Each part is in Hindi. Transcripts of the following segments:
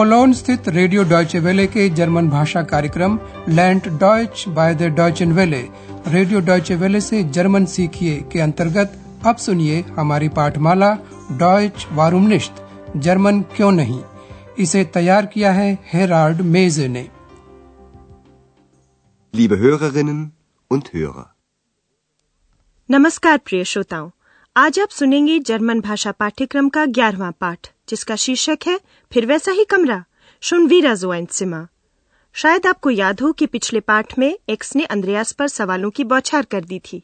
कोलोन स्थित रेडियो डॉयचे वेले के जर्मन भाषा कार्यक्रम लैंड डॉयच बाय द डॉयचन वेले। रेडियो डॉयचे वेले से जर्मन सीखिए के अंतर्गत अब सुनिए हमारी पाठमाला डॉयच वारूमनिश्त जर्मन क्यों नहीं? इसे तैयार किया है हेराल्ड मेजे ने। Liebe Hörerinnen und Hörer. नमस्कार प्रिय श्रोताओं आज आप सुनेंगे जर्मन भाषा पाठ्यक्रम का ग्यारहवा पाठ जिसका शीर्षक है फिर वैसा ही कमरा शुनवीरा सिमा शायद आपको याद हो कि पिछले पाठ में एक्स ने अंद्रयास पर सवालों की बौछार कर दी थी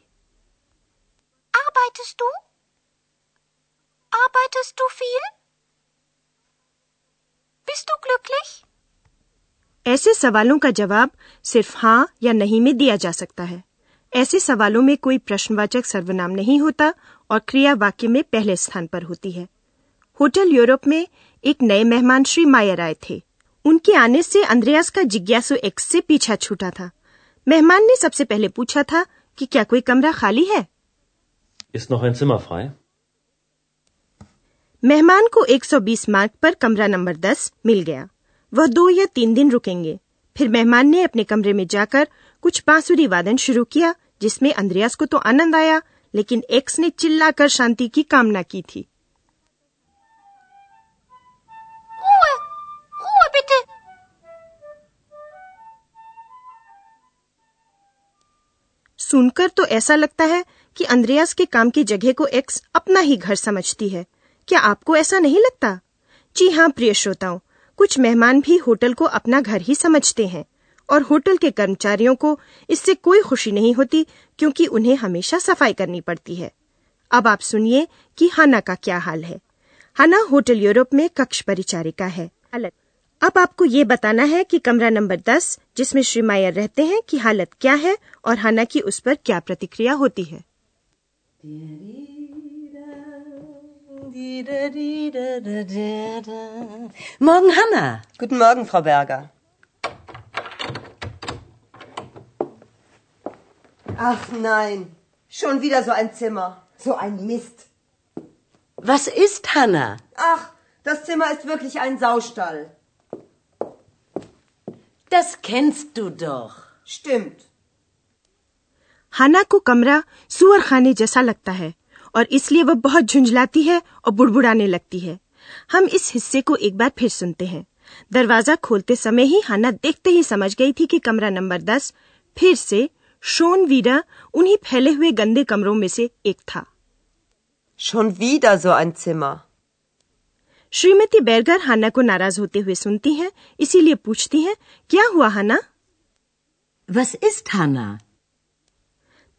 Arbeitest du? Arbeitest du viel? Bist du glücklich? ऐसे सवालों का जवाब सिर्फ़ हाँ या नहीं में दिया जा सकता है ऐसे सवालों में कोई प्रश्नवाचक सर्वनाम नहीं होता और क्रिया वाक्य में पहले स्थान पर होती है। होटल यूरोप में एक नए मेहमान श्री मायर आए थे। उनके आने से अंद्रयास का जिज्ञासु एक्स से पीछा छूटा था। मेहमान ने सबसे पहले पूछा था कि क्या कोई कमरा खाली है? मेहमान को 120 मार्क पर कमरा नंबर 10 मिल गया। वह दो या तीन दिन रुकेंगे। फिर मेहमान ने अपने कमरे में जाकर कुछ बांसुरी वादन शुरू किया जिसमें अंद्रयास को तो आनंद आया लेकिन एक्स ने चिल्लाकर शांति की कामना की थी! सुनकर तो ऐसा लगता है कि अंद्रयास के काम की जगह को एक्स अपना ही घर समझती है। क्या आपको ऐसा नहीं लगता? जी हाँ प्रिय श्रोताओं कुछ मेहमान भी होटल को अपना घर ही समझते हैं। और होटल के कर्मचारियों को इससे कोई खुशी नहीं होती क्योंकि उन्हें हमेशा सफ़ाई करनी पड़ती है अब आप सुनिए कि हाना का क्या हाल है हाना होटल यूरोप में कक्ष परिचारिका है अब आपको ये बताना है कि कमरा नंबर दस जिसमें श्री मायर रहते हैं की हालत क्या है और हाना की उस पर क्या प्रतिक्रिया होती है Morgen, Hanna. Guten Morgen, Frau Berger. Ach nein, schon wieder so ein Zimmer. So ein Mist. Was ist, Hanna? Ach, das Zimmer ist wirklich ein Saustall. Das kennst du doch. Stimmt. हाना को कमरा सुअर खाने जैसा लगता है और इसलिए वह बहुत झुंझलाती है और बुड़बुड़ाने लगती है हम इस हिस्से को एक बार फिर सुनते हैं दरवाज़ा खोलते समय ही हाना देखते ही समझ गई थी कि कमरा नंबर दस फिर से शोन वीरा उन्हीं फैले हुए गंदे कमरों में से एक था Schon wieder so ein Zimmer. Shrimati बैरगर हाना को नाराज़ होते हुए सुनती हैं इसीलिए पूछती हैं क्या हुआ हाना Was ist, Hanna?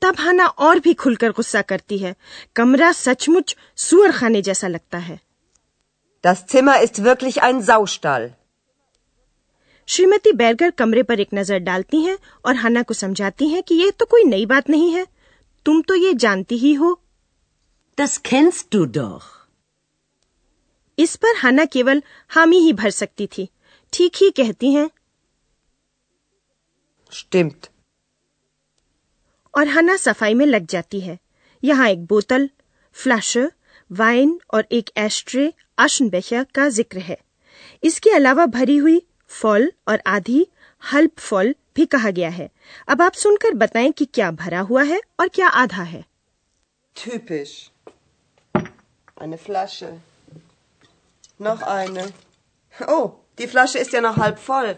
तब हाना और भी खुलकर गुस्सा करती है कमरा सचमुच सुअर खाने जैसा लगता है Das Zimmer ist wirklich ein Saustall. Shrimati बैरगर कमरे पर एक नज़र डालती हैं और हाना को समझाती हैं कि ये तो कोई नई बात नहीं है। तुम तो ये जानती ही हो। Das kennst du doch. इस पर हाना केवल हामी ही भर सकती थी। ठीक ही कहती हैं। Stimmt. और हना सफ़ाई में लग जाती है। यहाँ एक बोतल फ्लाशर वाइन और एक एस्ट्रे आशनबेcher का ज़िक्र है। इसके अलावा भरी हुई फॉल और आधी हल्प फॉल भी कहा गया है अब आप सुनकर बताएं कि क्या भरा हुआ है और क्या आधा है Typisch. Eine Flasche. Noch eine. Oh, die Flasche ist ja noch halb voll.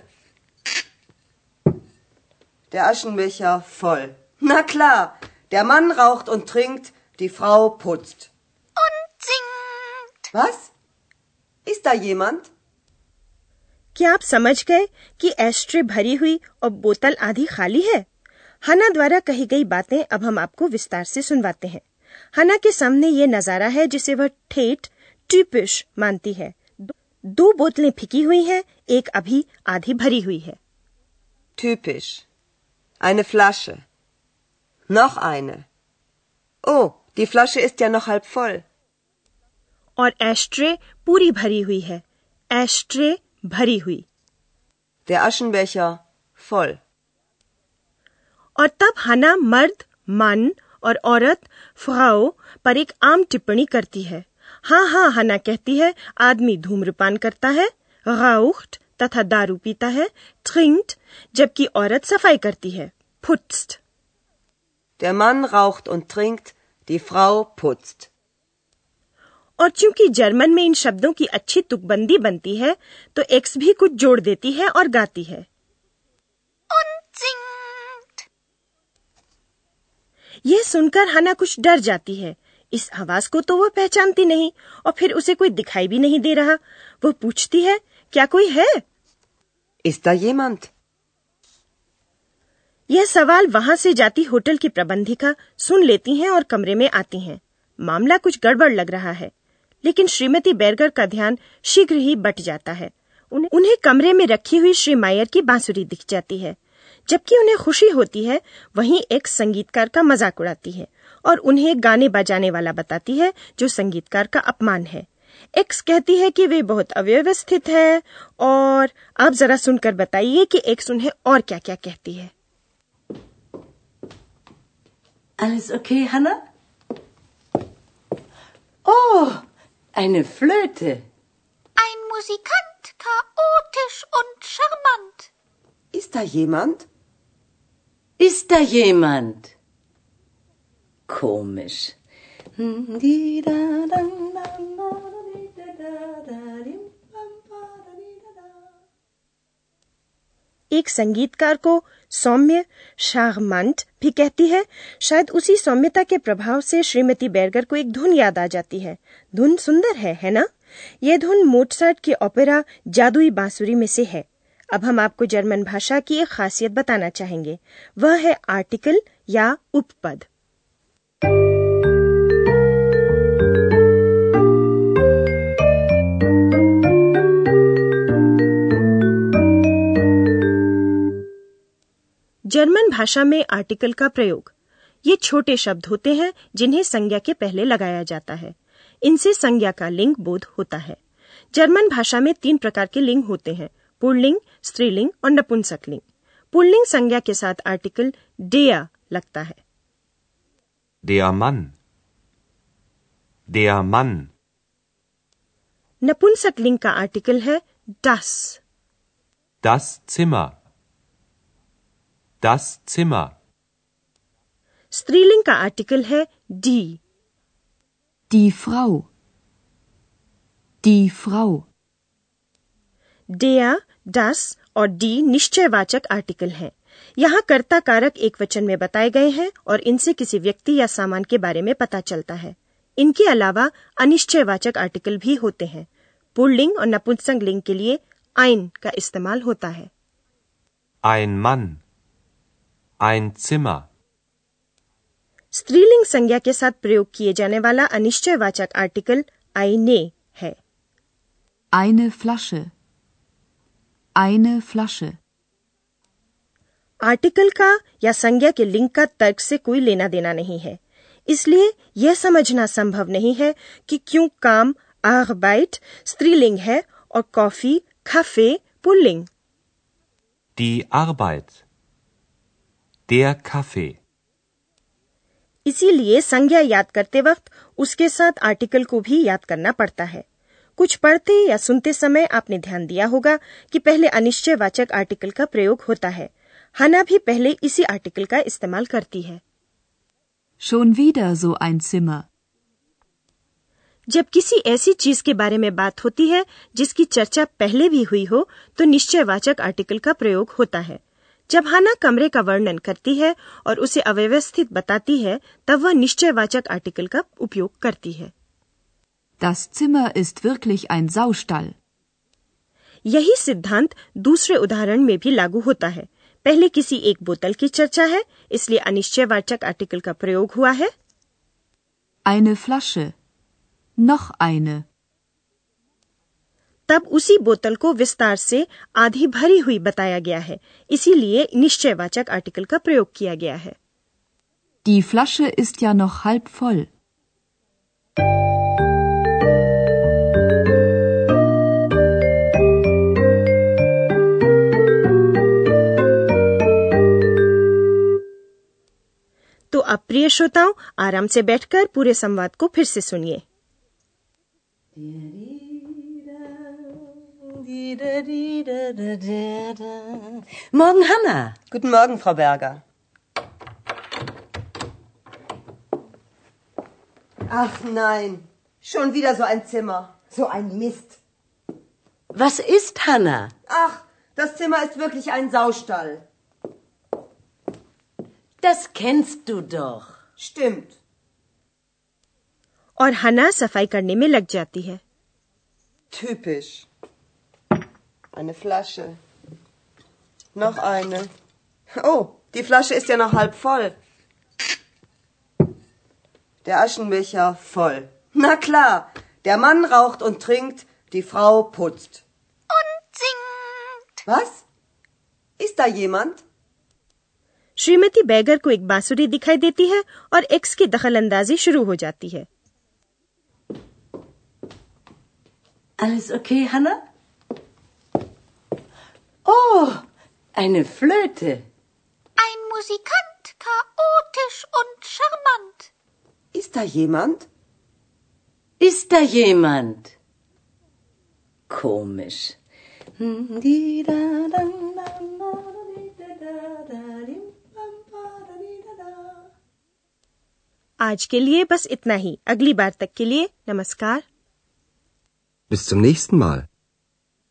Der Aschenbecher voll. Na klar, der Mann raucht und trinkt, die Frau putzt. Und singt! Was? Ist da jemand? क्या आप समझ गए कि एस्ट्रे भरी हुई और बोतल आधी खाली है हना द्वारा कही गई बातें अब हम आपको विस्तार से सुनवाते हैं हना के सामने ये नज़ारा है जिसे वह ठेठ टिपिश मानती है दो, दो बोतलें फिकी हुई हैं एक अभी आधी भरी हुई है Typisch. Eine Flasche. Noch eine. Oh, die Flasche ist ja noch halb voll. और एस्ट्रे पूरी भरी हुई है एस्ट्रे भरी हुई Der Aschenbecher voll. और तब हना मर्द मन और औरत फ्राओ पर एक आम टिप्पणी करती है हाँ हाँ हना कहती है आदमी धूम्रपान करता है raucht तथा दारू पीता है trinkt जबकि औरत सफ़ाई करती है putzt Der Mann raucht und trinkt, die Frau putzt. और चूँकि जर्मन में इन शब्दों की अच्छी तुकबंदी बनती है तो एक्स भी कुछ जोड़ देती है और गाती है। यह सुनकर हना कुछ डर जाती है। इस आवाज़ को तो वो पहचानती नहीं और फिर उसे कोई दिखाई भी नहीं दे रहा। वो पूछती है क्या कोई है? Ist da jemand? यह सवाल वहाँ से जाती होटल की प्रबंधिका सुन लेती हैं और कमरे में आती हैं। मामला कुछ गड़बड़ लग रहा है। लेकिन श्रीमती बैरगर का ध्यान शीघ्र ही बट जाता है। उन्हें, कमरे में रखी हुई श्री मायर की बांसुरी दिख जाती है। जबकि उन्हें खुशी होती है वहीं एक संगीतकार का मज़ाक उड़ाती है और उन्हें गाने बजाने वाला बताती है जो संगीतकार का अपमान है। एक्स कहती है कि वे बहुत अव्यवस्थित है और आप जरा सुनकर बताइए कि एक्स उन्हें और क्या क्या कहती है। Alles okay, Hannah? Oh, eine Flöte. Ein Musikant, chaotisch und charmant. Ist da jemand? Ist da jemand? Komisch. एक संगीतकार को सौम्य शाहमंट भी कहती है। शायद उसी सौम्यता के प्रभाव से श्रीमती बैरगर को एक धुन याद आ जाती है। धुन सुंदर है है ना? यह धुन मोटसार्ट की ओपेरा जादुई बांसुरी में से है। अब हम आपको जर्मन भाषा की एक खासियत बताना चाहेंगे। वह है आर्टिकल या उपपद। जर्मन भाषा में आर्टिकल का प्रयोग ये छोटे शब्द होते हैं जिन्हें संज्ञा के पहले लगाया जाता है इनसे संज्ञा का लिंग बोध होता है जर्मन भाषा में तीन प्रकार के लिंग होते हैं पुल्लिंग स्त्रीलिंग और नपुंसक लिंग पुल्लिंग संज्ञा के साथ आर्टिकल डेया लगता है Der Mann. Der Mann. नपुंसक लिंग का आर्टिकल है das Das Zimmer. Das Zimmer. स्त्रीलिंग का आर्टिकल है die Die Frau. Die Frau. der, das और die निश्चयवाचक आर्टिकल है यहाँ कर्ता कारक एक वचन में बताए गए हैं और इनसे किसी व्यक्ति या सामान के बारे में पता चलता है इनके अलावा अनिश्चयवाचक आर्टिकल भी होते हैं पुल्लिंग और नपुंसक लिंग के लिए आइन का इस्तेमाल होता है Ein Mann. Ein Zimmer. स्त्रीलिंग संज्ञा के साथ प्रयोग किए जाने वाला अनिश्चयवाचक आर्टिकल आईने है Eine Flasche. Eine Flasche. Article का या संज्ञा के लिंग का तर्क से कोई लेना देना नहीं है इसलिए यह समझना संभव नहीं है कि क्यों काम आर्बाइट स्त्रीलिंग है और कॉफ़ी खफे पुल्लिंग Die Arbeit. Der Kaffee. इसीलिए संज्ञा याद करते वक्त उसके साथ आर्टिकल को भी याद करना पड़ता है कुछ पढ़ते या सुनते समय आपने ध्यान दिया होगा कि पहले अनिश्चयवाचक आर्टिकल का प्रयोग होता है हना भी पहले इसी आर्टिकल का इस्तेमाल करती है Schon wieder so ein Zimmer. जब किसी ऐसी चीज़ के बारे में बात होती है जिसकी चर्चा पहले भी हुई हो तो निश्चयवाचक आर्टिकल का प्रयोग होता है जब हाना कमरे का वर्णन करती है और उसे अव्यवस्थित बताती है तब वह निश्चयवाचक आर्टिकल का उपयोग करती है Das Zimmer ist wirklich ein Saustall. यही सिद्धांत दूसरे उदाहरण में भी लागू होता है पहले किसी एक बोतल की चर्चा है इसलिए अनिश्चयवाचक आर्टिकल का प्रयोग हुआ है Eine Flasche. Noch eine. तब उसी बोतल को विस्तार से आधी भरी हुई बताया गया है। इसीलिए निश्चयवाचक आर्टिकल का प्रयोग किया गया है। Die Flasche ist ja noch halb voll. तो अब प्रिय श्रोताओं आराम से बैठकर पूरे संवाद को फिर से सुनिए। Morgen, Hanna. Guten Morgen, Frau Berger. Ach nein, schon wieder so ein Zimmer. So ein Mist. Was ist, Hanna? Ach, das Zimmer ist wirklich ein Saustall. Das kennst du doch. Stimmt. और हना सफाई करने में लग जाती है Typisch. Eine Flasche. Noch eine. Oh, die Flasche ist ja noch halb voll. Der Aschenbecher voll. Na klar, der Mann raucht und trinkt, die Frau putzt. Und singt. Was? Ist da jemand? Shrimati bagger को एक बांसुरी दिखाई देती है और एक्स की दखल अंदाजी शुरू हो जाती है Alles okay, Hanna? eine Flöte. Ein Musikant, chaotisch und charmant. Ist da jemand? Ist da jemand? Komisch. आज के लिए बस इतना ही अगली बार तक के लिए नमस्कार Bis zum nächsten Mal.